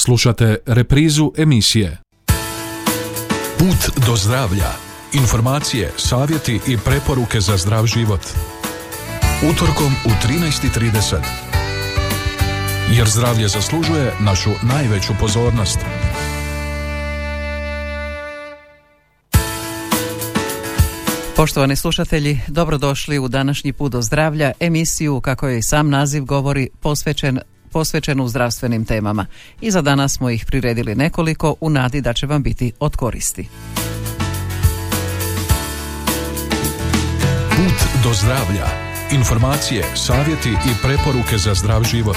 Slušate reprizu emisije Put do zdravlja. Informacije, savjeti i preporuke za zdrav život. Utorkom u 13.30. Jer zdravlje zaslužuje našu najveću pozornost. Poštovani slušatelji, dobrodošli u današnji put do zdravlja, emisiju, kako je i sam naziv govori, posvećen posvećenu zdravstvenim temama. I za danas smo ih priredili nekoliko u nadi da će vam biti od koristi. Put do zdravlja. Informacije, savjeti i preporuke za zdrav život.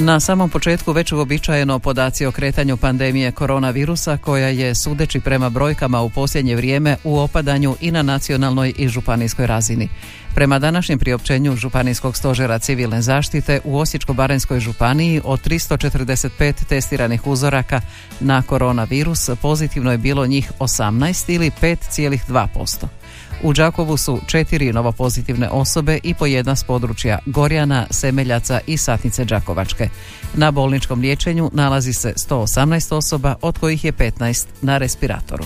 Na samom početku već uobičajeno podaci o kretanju pandemije koronavirusa koja je sudeći prema brojkama u posljednje vrijeme u opadanju i na nacionalnoj i županijskoj razini. Prema današnjem priopćenju Županijskog stožera civilne zaštite u Osječko-baranjskoj županiji od 345 testiranih uzoraka na koronavirus pozitivno je bilo njih 18 ili 5,2%. U Đakovu su četiri novopozitivne osobe i po jedna s područja Gorjana, Semeljaca i Satnice Đakovačke. Na bolničkom liječenju nalazi se 118 osoba, od kojih je 15 na respiratoru.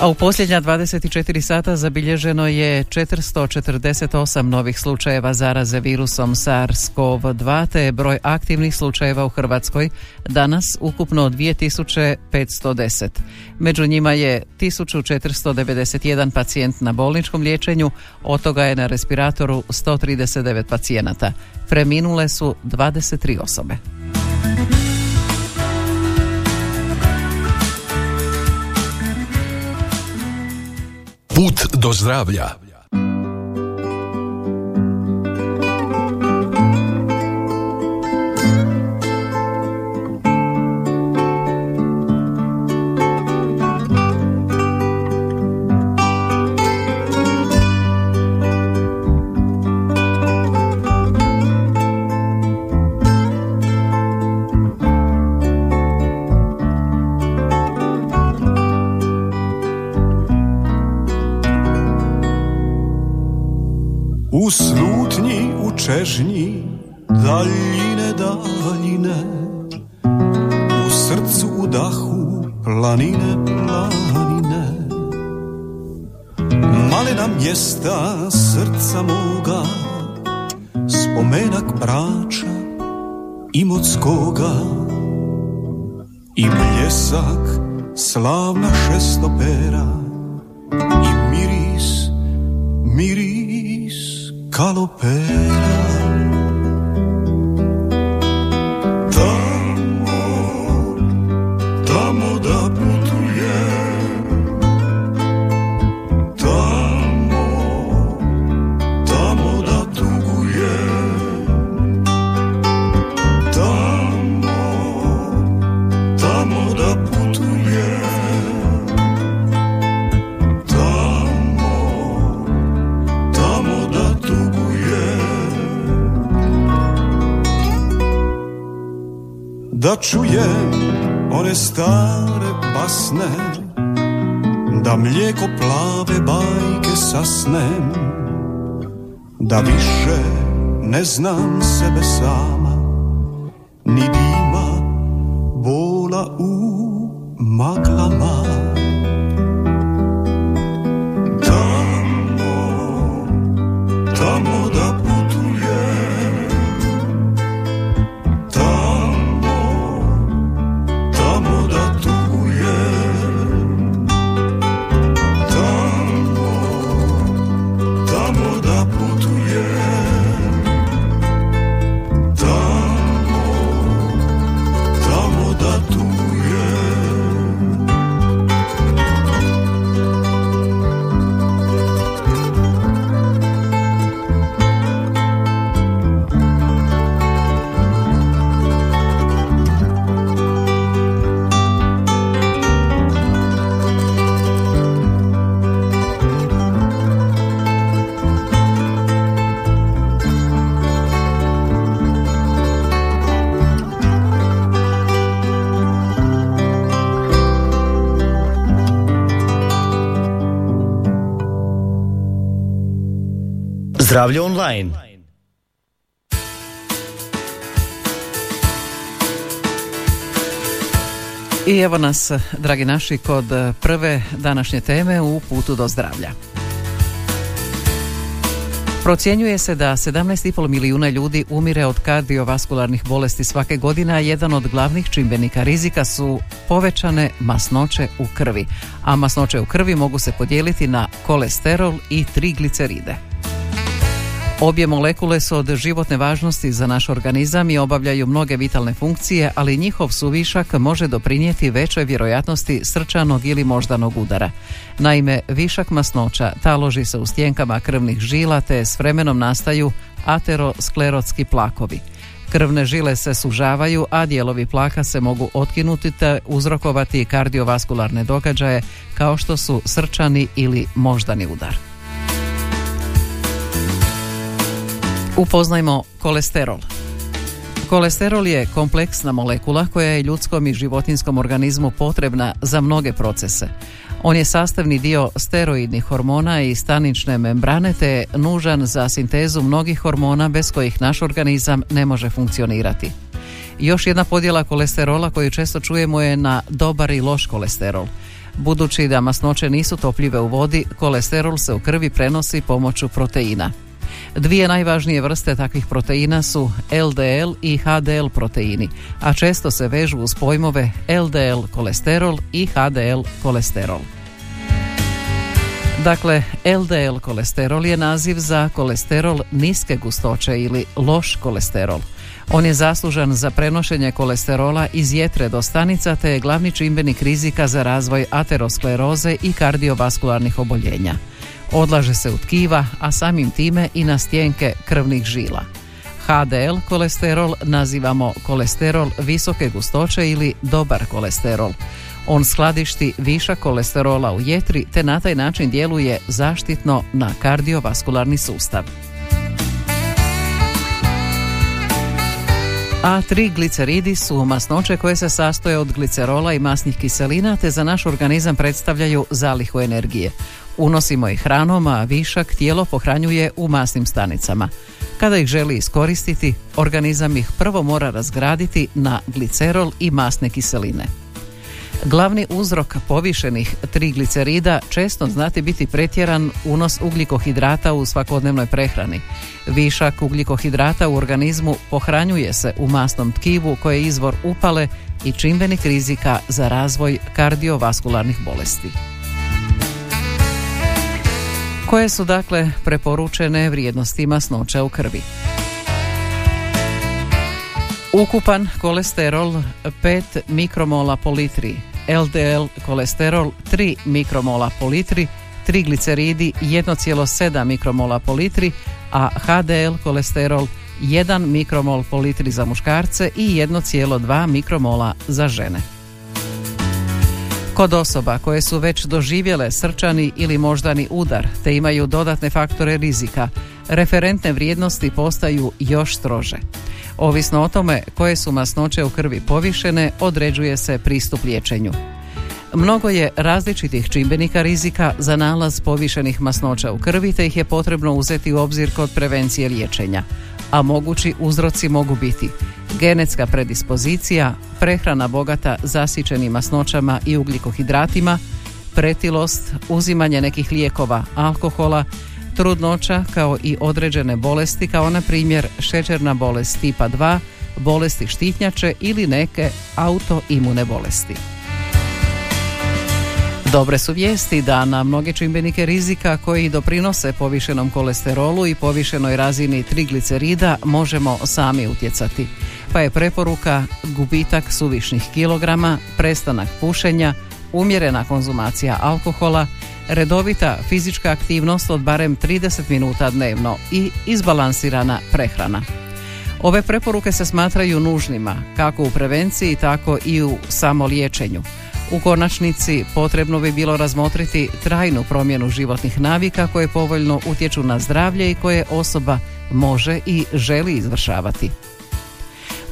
A u posljednja 24 sata zabilježeno je 448 novih slučajeva zaraze virusom SARS-CoV-2 te je broj aktivnih slučajeva u Hrvatskoj danas ukupno 2510. Među njima je 1491 pacijent na bolničkom liječenju, od toga je na respiratoru 139 pacijenata. Preminule su 23 osobe. Put do zdravlja. Dahu, planine, planine. Malena mjesta srca moga Spomenak brača Imotskoga. I bljesak slavna šestopera I miris, miris calopera Da čujem one stare basne Da mlijeko plave bajke sasnem Da više ne znam sebe sama Ni dima bola u maglama Zdravlje online. I evo nas, dragi naši, kod eh, prve današnje teme u putu do zdravlja. Procjenjuje se da 17,5 milijuna ljudi umire od kardiovaskularnih bolesti svake godine, a jedan od glavnih čimbenika rizika su povećane masnoće u krvi. A masnoće u krvi mogu se podijeliti na kolesterol i trigliceride. Obje molekule su od životne važnosti za naš organizam i obavljaju mnoge vitalne funkcije, ali njihov suvišak može doprinijeti većoj vjerojatnosti srčanog ili moždanog udara. Naime, višak masnoća taloži se u stjenkama krvnih žila te s vremenom nastaju aterosklerotski plakovi. Krvne žile se sužavaju, a dijelovi plaka se mogu otkinuti te uzrokovati kardiovaskularne događaje kao što su srčani ili moždani udar. Upoznajmo kolesterol. Kolesterol je kompleksna molekula koja je ljudskom i životinskom organizmu potrebna za mnoge procese. On je sastavni dio steroidnih hormona i stanične membrane te je nužan za sintezu mnogih hormona bez kojih naš organizam ne može funkcionirati. Još jedna podjela kolesterola koju često čujemo je na dobar i loš kolesterol. Budući da masnoće nisu topljive u vodi, kolesterol se u krvi prenosi pomoću proteina. Dvije najvažnije vrste takvih proteina su LDL i HDL proteini, a često se vežu uz pojmove LDL kolesterol i HDL kolesterol. Dakle, LDL kolesterol je naziv za kolesterol niske gustoće ili loš kolesterol. On je zaslužan za prenošenje kolesterola iz jetre do stanica te je glavni čimbenik rizika za razvoj ateroskleroze i kardiovaskularnih oboljenja. Odlaže se u tkiva, a samim time i na stjenke krvnih žila. HDL kolesterol nazivamo kolesterol visoke gustoće ili dobar kolesterol. On skladišti višak kolesterola u jetri te na taj način djeluje zaštitno na kardiovaskularni sustav. A tri gliceridi su masnoće koje se sastoje od glicerola i masnih kiselina te za naš organizam predstavljaju zalihu energije. Unosimo ih hranom, a višak tijelo pohranjuje u masnim stanicama. Kada ih želi iskoristiti, organizam ih prvo mora razgraditi na glicerol i masne kiseline. Glavni uzrok povišenih triglicerida često znati biti pretjeran unos ugljikohidrata u svakodnevnoj prehrani. Višak ugljikohidrata u organizmu pohranjuje se u masnom tkivu koje je izvor upale i čimbenik rizika za razvoj kardiovaskularnih bolesti. Koje su dakle preporučene vrijednosti masnoća u krvi? Ukupan kolesterol 5 mikromola po litri, LDL kolesterol 3 mikromola po litri, trigliceridi 1,7 mikromola po litri, a HDL kolesterol 1 mikromol po litri za muškarce i 1,2 mikromola za žene. Kod osoba koje su već doživjele srčani ili moždani udar te imaju dodatne faktore rizika, referentne vrijednosti postaju još strože. Ovisno o tome koje su masnoće u krvi povišene, određuje se pristup liječenju. Mnogo je različitih čimbenika rizika za nalaz povišenih masnoća u krvi te ih je potrebno uzeti u obzir kod prevencije liječenja, a mogući uzroci mogu biti genetska predispozicija, prehrana bogata zasićenim masnoćama i ugljikohidratima, pretilost, uzimanje nekih lijekova, alkohola, trudnoća kao i određene bolesti kao na primjer šećerna bolest tipa 2, bolesti štitnjače ili neke autoimune bolesti. Dobre su vijesti da na mnoge čimbenike rizika koji doprinose povišenom kolesterolu i povišenoj razini triglicerida možemo sami utjecati. Pa je preporuka gubitak suvišnih kilograma, prestanak pušenja, umjerena konzumacija alkohola, redovita fizička aktivnost od barem 30 minuta dnevno i izbalansirana prehrana. Ove preporuke se smatraju nužnima kako u prevenciji tako i u samoliječenju. U konačnici potrebno bi bilo razmotriti trajnu promjenu životnih navika koje povoljno utječu na zdravlje i koje osoba može i želi izvršavati.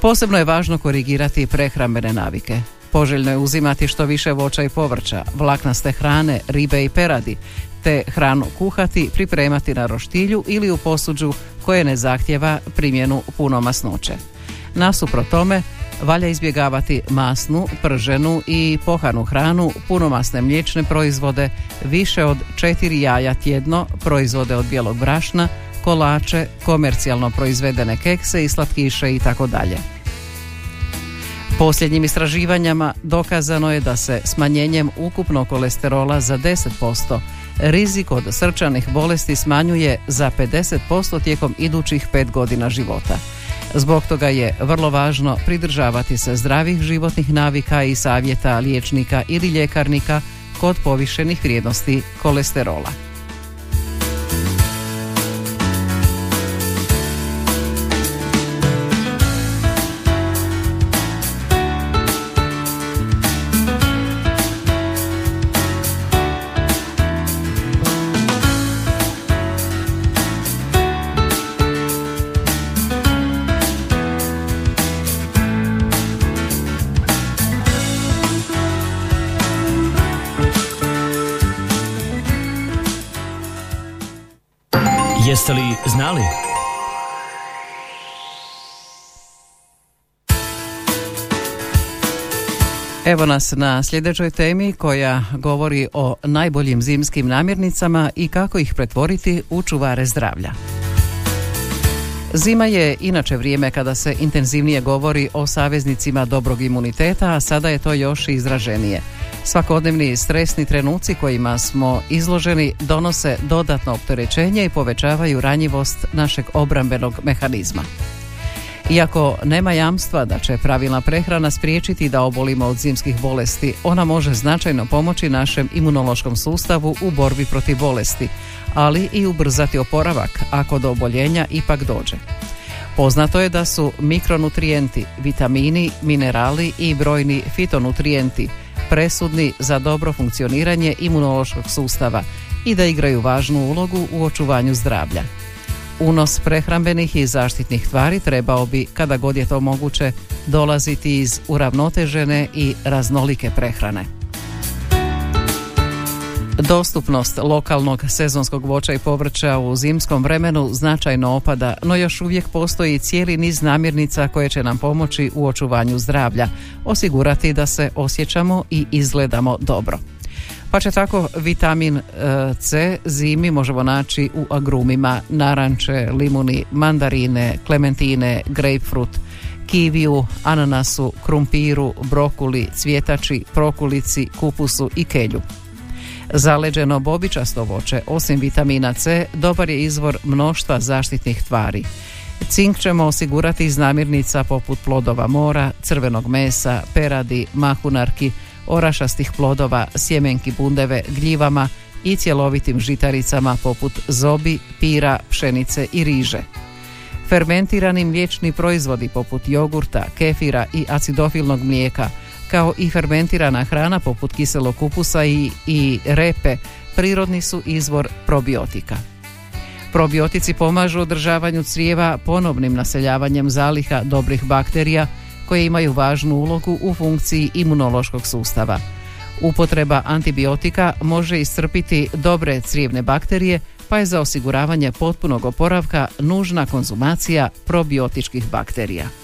Posebno je važno korigirati prehrambene navike. Poželjno je uzimati što više voća i povrća, vlaknaste hrane, ribe i peradi, te hranu kuhati, pripremati na roštilju ili u posuđu koje ne zahtjeva primjenu puno masnoće. Nasuprot tome, Valja izbjegavati masnu, prženu i pohanu hranu, punomasne mliječne proizvode, više od četiri jaja tjedno, proizvode od bijelog brašna, kolače, komercijalno proizvedene kekse i slatkiše i tako dalje. Posljednjim istraživanjama dokazano je da se smanjenjem ukupnog kolesterola za 10% rizik od srčanih bolesti smanjuje za 50% tijekom idućih 5 godina života. Zbog toga je vrlo važno pridržavati se zdravih životnih navika i savjeta liječnika ili ljekarnika kod povišenih vrijednosti kolesterola. Evo nas na sljedećoj temi koja govori o najboljim zimskim namirnicama i kako ih pretvoriti u čuvare zdravlja. Zima je inače vrijeme kada se intenzivnije govori o saveznicima dobrog imuniteta, a sada je to još izraženije. Svakodnevni stresni trenuci kojima smo izloženi donose dodatno opterećenje i povećavaju ranjivost našeg obrambenog mehanizma. Iako nema jamstva da će pravilna prehrana spriječiti da obolimo od zimskih bolesti, ona može značajno pomoći našem imunološkom sustavu u borbi protiv bolesti, ali i ubrzati oporavak ako do oboljenja ipak dođe. Poznato je da su mikronutrijenti, vitamini, minerali i brojni fitonutrijenti presudni za dobro funkcioniranje imunološkog sustava i da igraju važnu ulogu u očuvanju zdravlja. Unos prehrambenih i zaštitnih tvari trebao bi, kada god je to moguće, dolaziti iz uravnotežene i raznolike prehrane. Dostupnost lokalnog sezonskog voća i povrća u zimskom vremenu značajno opada, no još uvijek postoji cijeli niz namirnica koje će nam pomoći u očuvanju zdravlja, osigurati da se osjećamo i izgledamo dobro. Pa će tako vitamin e, C zimi možemo naći u agrumima, naranče, limuni, mandarine, klementine, grapefruit, kiviju, ananasu, krumpiru, brokuli, cvjetači, prokulici, kupusu i kelju. Zaleđeno bobičasto voće, osim vitamina C, dobar je izvor mnoštva zaštitnih tvari. Cink ćemo osigurati iz namirnica poput plodova mora, crvenog mesa, peradi, mahunarki, orašastih plodova, sjemenki bundeve, gljivama i cjelovitim žitaricama poput zobi, pira, pšenice i riže. Fermentirani mliječni proizvodi poput jogurta, kefira i acidofilnog mlijeka – kao i fermentirana hrana poput kiselog kupusa i, i repe prirodni su izvor probiotika. Probiotici pomažu održavanju crijeva ponovnim naseljavanjem zaliha dobrih bakterija koje imaju važnu ulogu u funkciji imunološkog sustava. Upotreba antibiotika može iscrpiti dobre crijevne bakterije, pa je za osiguravanje potpunog oporavka nužna konzumacija probiotičkih bakterija.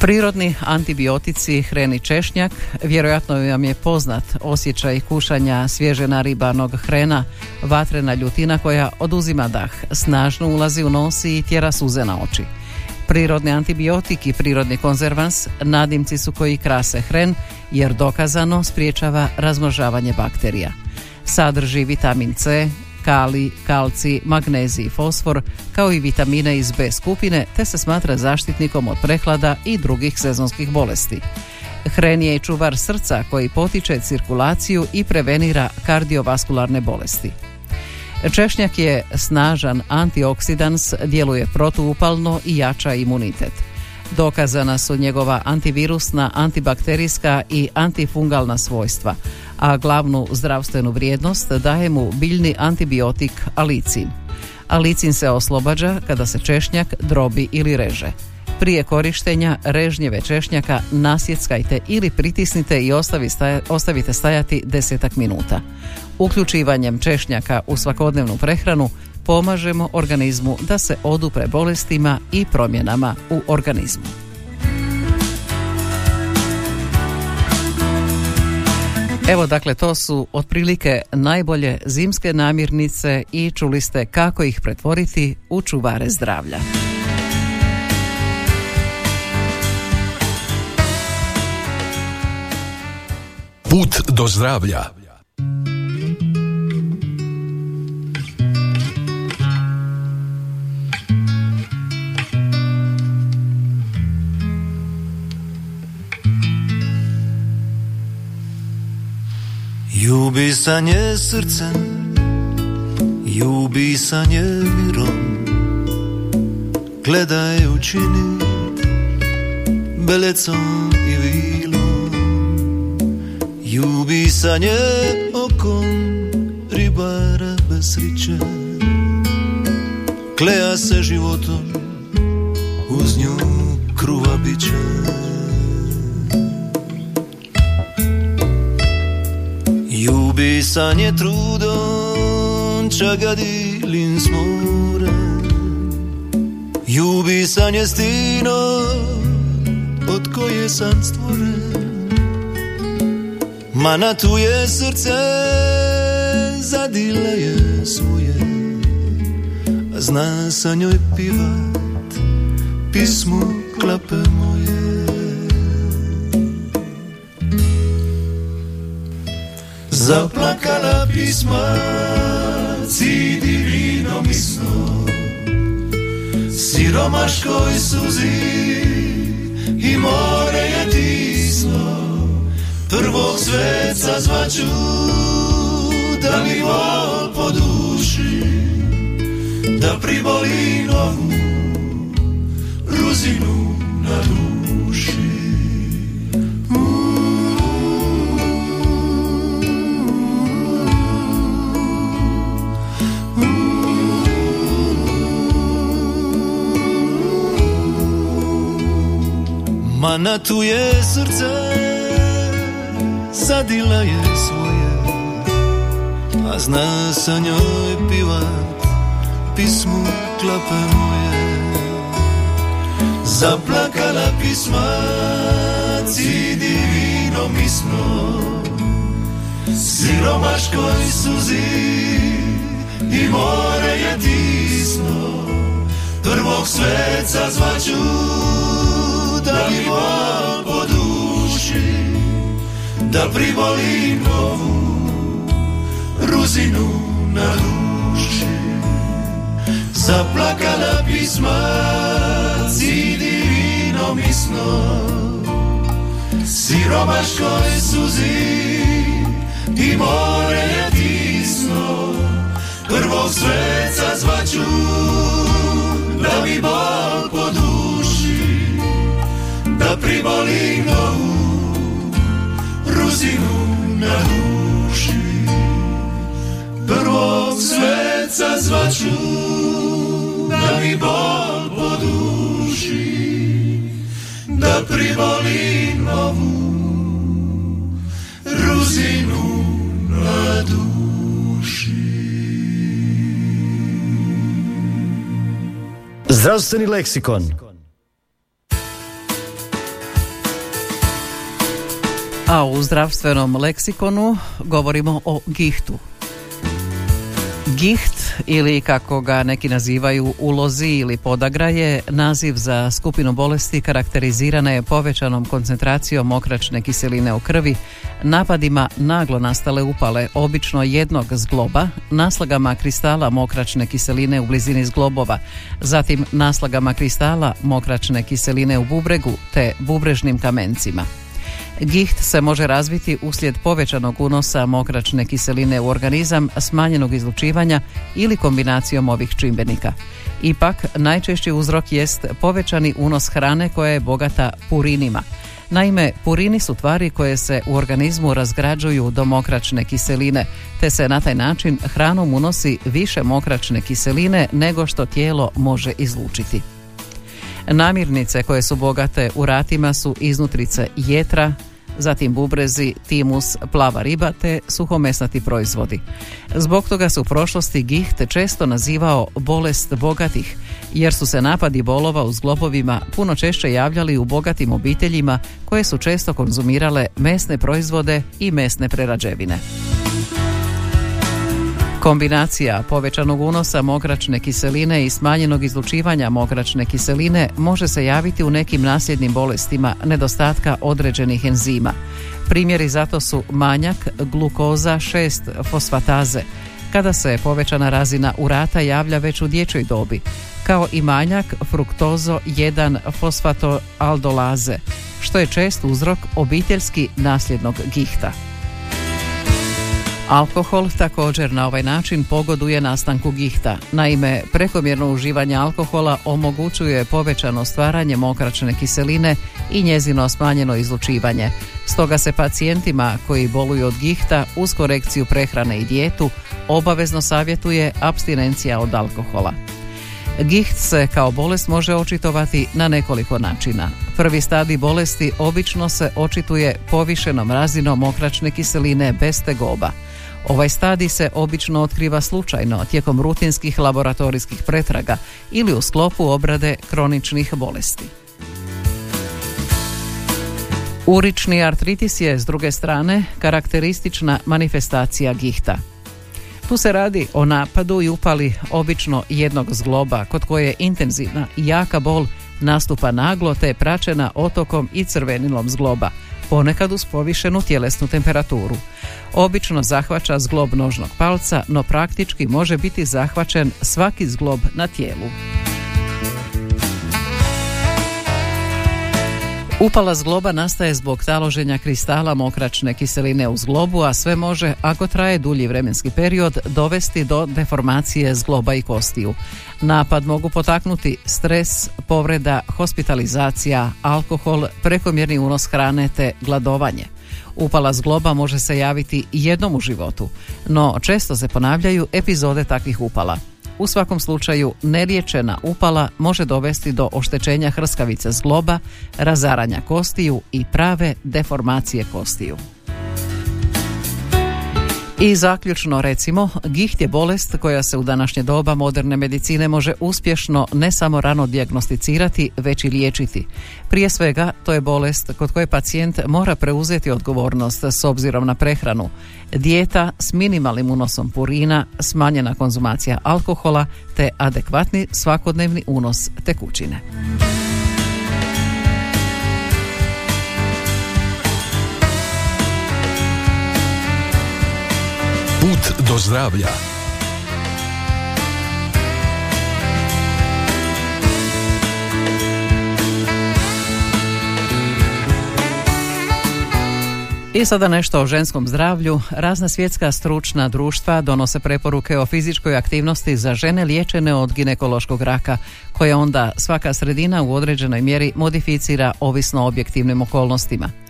Prirodni antibiotici hreni češnjak, vjerojatno vam je poznat osjećaj kušanja svježe naribanog hrena, vatrena ljutina koja oduzima dah, snažno ulazi u nosi i tjera suze na oči. Prirodni antibiotik i prirodni konzervans nadimci su koji krase hren jer dokazano spriječava razmnožavanje bakterija. Sadrži vitamin C, kali, kalci, magnezij i fosfor, kao i vitamine iz B skupine, te se smatra zaštitnikom od prehlada i drugih sezonskih bolesti. Hren je i čuvar srca koji potiče cirkulaciju i prevenira kardiovaskularne bolesti. Češnjak je snažan antioksidans, djeluje protuupalno i jača imunitet. Dokazana su njegova antivirusna, antibakterijska i antifungalna svojstva, a glavnu zdravstvenu vrijednost daje mu biljni antibiotik alicin. Alicin se oslobađa kada se češnjak drobi ili reže. Prije korištenja režnjeve češnjaka nasjeckajte ili pritisnite i ostavite stajati desetak minuta. Uključivanjem češnjaka u svakodnevnu prehranu pomažemo organizmu da se odupre bolestima i promjenama u organizmu. Evo dakle to su otprilike najbolje zimske namirnice i čuli ste kako ih pretvoriti u čuvare zdravlja. Put do zdravlja. Jubisanje srcem, jubisanje mirom Gledaj učinit belecom i vilom. Jubisanje okom ribara bez sriće Kleja se životom, Jubisanje trudom čagadilin smore Jubisanje stino od koje sam stvoren. Mana tu je srce zadile je svoje. Zna sa njoj pivat pismo klape moje Zaplakala pisma ci divino misno. Siromaškoj suzi i more je tisno. Prvog sveca zvaću da mi vol po duši Da priboli novu ruzinu Mana tu je srce Zadila je svoje. A zna sa njoj pivat Pismu klape moje Zaplakala pisma Ci divino misno Siromaškoj suzi I more je tisno. Prvog sveca zvaću da mi bol po duši Da priboli novu ruzinu na duši. Zaplakala pisma ci divino misno Siromaškoj suzi sveca zvaću da mi bol po duši da priboli novu ruzinu na duši Zdravstveni leksikon A u zdravstvenom leksikonu govorimo o gihtu. Giht ili kako ga neki nazivaju ulozi ili podagra je naziv za skupinu bolesti karakterizirana je povećanom koncentracijom mokračne kiseline u krvi, napadima naglo nastale upale obično jednog zgloba, naslagama kristala mokračne kiseline u blizini zglobova, zatim naslagama kristala mokračne kiseline u bubregu te bubrežnim kamencima. Giht se može razviti uslijed povećanog unosa mokračne kiseline u organizam, smanjenog izlučivanja ili kombinacijom ovih čimbenika. Ipak, najčešći uzrok jest povećani unos hrane koja je bogata purinima. Naime, purini su tvari koje se u organizmu razgrađuju do mokračne kiseline, te se na taj način hranom unosi više mokračne kiseline nego što tijelo može izlučiti. Namirnice koje su bogate u ratima su iznutrice jetra, zatim bubrezi, timus, plava riba te suhomesnati proizvodi. Zbog toga se u prošlosti giht često nazivao bolest bogatih, jer su se napadi bolova u zglobovima puno češće javljali u bogatim obiteljima koje su često konzumirale mesne proizvode i mesne prerađevine. Kombinacija povećanog unosa mokračne kiseline i smanjenog izlučivanja mokračne kiseline može se javiti u nekim nasljednim bolestima nedostatka određenih enzima. Primjeri zato su manjak, glukoza 6 fosfataze, kada se povećana razina urata javlja već u dječjoj dobi, kao i manjak fruktozo 1 fosfatoaldolaze, što je čest uzrok obiteljski nasljednog gihta. Alkohol također na ovaj način pogoduje nastanku gihta. Naime, prekomjerno uživanje alkohola omogućuje povećano stvaranje mokračne kiseline i njezino smanjeno izlučivanje. Stoga se pacijentima koji boluju od gihta uz korekciju prehrane i dijetu obavezno savjetuje abstinencija od alkohola. Giht se kao bolest može očitovati na nekoliko načina. Prvi stadij bolesti obično se očituje povišenom razinom mokračne kiseline bez tegoba. Ovaj stadij se obično otkriva slučajno tijekom rutinskih laboratorijskih pretraga ili u sklopu obrade kroničnih bolesti. Urični artritis je s druge strane karakteristična manifestacija gihta. Tu se radi o napadu i upali obično jednog zgloba kod koje intenzivna i jaka bol nastupa naglo te je praćena otokom i crvenilom zgloba, ponekad uz povišenu tjelesnu temperaturu. Obično zahvaća zglob nožnog palca, no praktički može biti zahvaćen svaki zglob na tijelu. Upala zgloba nastaje zbog taloženja kristala mokračne kiseline u zglobu, a sve može, ako traje dulji vremenski period, dovesti do deformacije zgloba i kostiju. Napad mogu potaknuti stres, povreda, hospitalizacija, alkohol, prekomjerni unos hrane te gladovanje. Upala zgloba može se javiti jednom u životu, no često se ponavljaju epizode takvih upala. U svakom slučaju, neriječena upala može dovesti do oštećenja hrskavice zgloba, razaranja kostiju i prave deformacije kostiju. I zaključno recimo, giht je bolest koja se u današnje doba moderne medicine može uspješno ne samo rano dijagnosticirati, već i liječiti. Prije svega, to je bolest kod koje pacijent mora preuzeti odgovornost s obzirom na prehranu. Dijeta s minimalnim unosom purina, smanjena konzumacija alkohola te adekvatni svakodnevni unos tekućine. Put do zdravlja. I sada nešto o ženskom zdravlju. Razna svjetska stručna društva donose preporuke o fizičkoj aktivnosti za žene liječene od ginekološkog raka, koje onda svaka sredina u određenoj mjeri modificira ovisno o objektivnim okolnostima.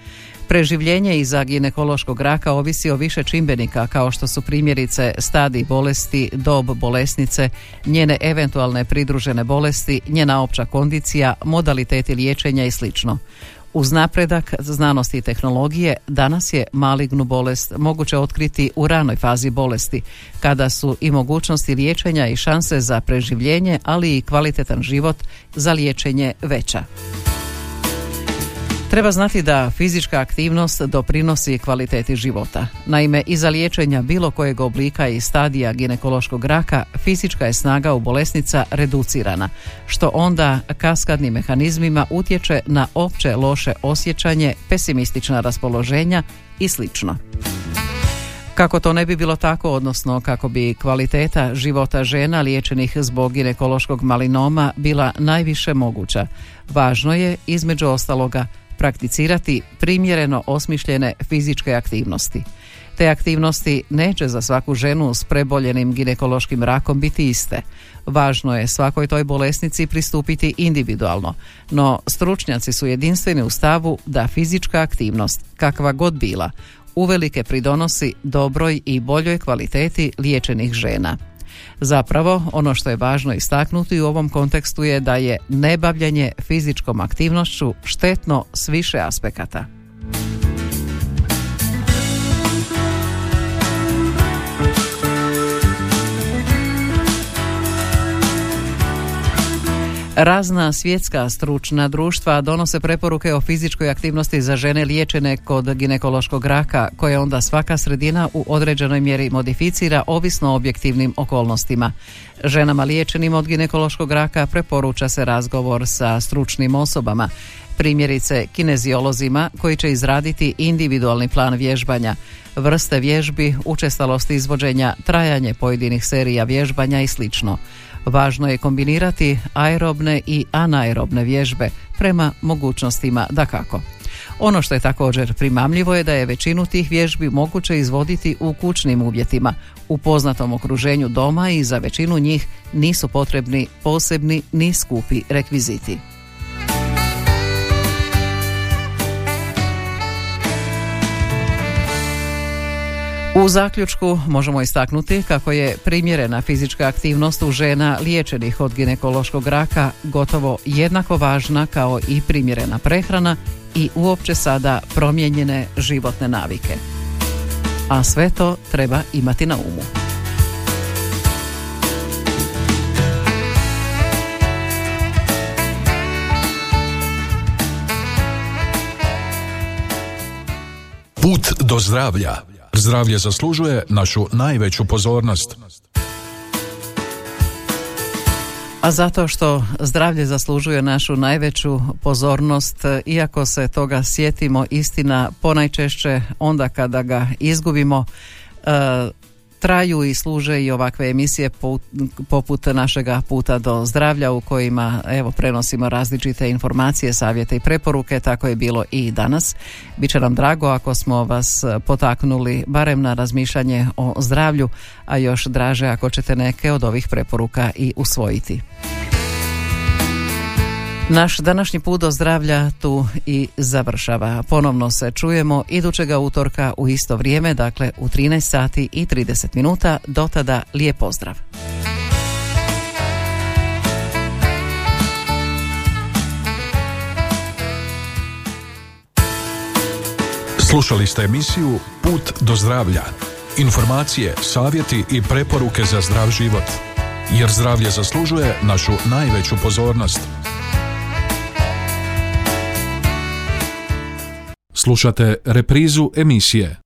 Preživljenje iza ginekološkog raka ovisi o više čimbenika kao što su primjerice stadij bolesti, dob bolesnice, njene eventualne pridružene bolesti, njena opća kondicija, modaliteti liječenja i sl. Uz napredak znanosti i tehnologije danas je malignu bolest moguće otkriti u ranoj fazi bolesti, kada su i mogućnosti liječenja i šanse za preživljenje, ali i kvalitetan život za liječenje veća. Treba znati da fizička aktivnost doprinosi kvaliteti života. Naime, iza liječenja bilo kojeg oblika i stadija ginekološkog raka, fizička je snaga u bolesnica reducirana, što onda kaskadnim mehanizmima utječe na opće loše osjećanje, pesimistična raspoloženja i slično. Kako to ne bi bilo tako, odnosno kako bi kvaliteta života žena liječenih zbog ginekološkog malinoma bila najviše moguća, važno je, između ostaloga, prakticirati primjereno osmišljene fizičke aktivnosti. Te aktivnosti neće za svaku ženu s preboljenim ginekološkim rakom biti iste. Važno je svakoj toj bolesnici pristupiti individualno, no stručnjaci su jedinstveni u stavu da fizička aktivnost, kakva god bila, uvelike pridonosi dobroj i boljoj kvaliteti liječenih žena. Zapravo, ono što je važno istaknuti u ovom kontekstu je da je nebavljanje fizičkom aktivnošću štetno s više aspekata. Razna svjetska stručna društva donose preporuke o fizičkoj aktivnosti za žene liječene kod ginekološkog raka, koje onda svaka sredina u određenoj mjeri modificira ovisno o objektivnim okolnostima. Ženama liječenim od ginekološkog raka preporuča se razgovor sa stručnim osobama, primjerice kineziolozima koji će izraditi individualni plan vježbanja, vrste vježbi, učestalost izvođenja, trajanje pojedinih serija vježbanja i slično. Važno je kombinirati aerobne i anaerobne vježbe prema mogućnostima da kako. Ono što je također primamljivo je da je većinu tih vježbi moguće izvoditi u kućnim uvjetima, u poznatom okruženju doma i za većinu njih nisu potrebni posebni ni skupi rekviziti. U zaključku možemo istaknuti kako je primjerena fizička aktivnost u žena liječenih od ginekološkog raka gotovo jednako važna kao i primjerena prehrana i uopće sada promijenjene životne navike. A sve to treba imati na umu. Put do zdravlja Zdravlje zaslužuje našu najveću pozornost. A zato što zdravlje zaslužuje našu najveću pozornost, iako se toga sjetimo istina ponajčešće onda kada ga izgubimo, e, traju i služe i ovakve emisije poput našega puta do zdravlja u kojima evo prenosimo različite informacije, savjete i preporuke, tako je bilo i danas. Biće nam drago ako smo vas potaknuli barem na razmišljanje o zdravlju, a još draže ako ćete neke od ovih preporuka i usvojiti. Naš današnji put do zdravlja tu i završava. Ponovno se čujemo idućega utorka u isto vrijeme, dakle u 13 sati i 30 minuta. Do tada lijep pozdrav. Slušali ste emisiju Put do zdravlja. Informacije, savjeti i preporuke za zdrav život. Jer zdravlje zaslužuje našu najveću pozornost. Slušate reprizu emisije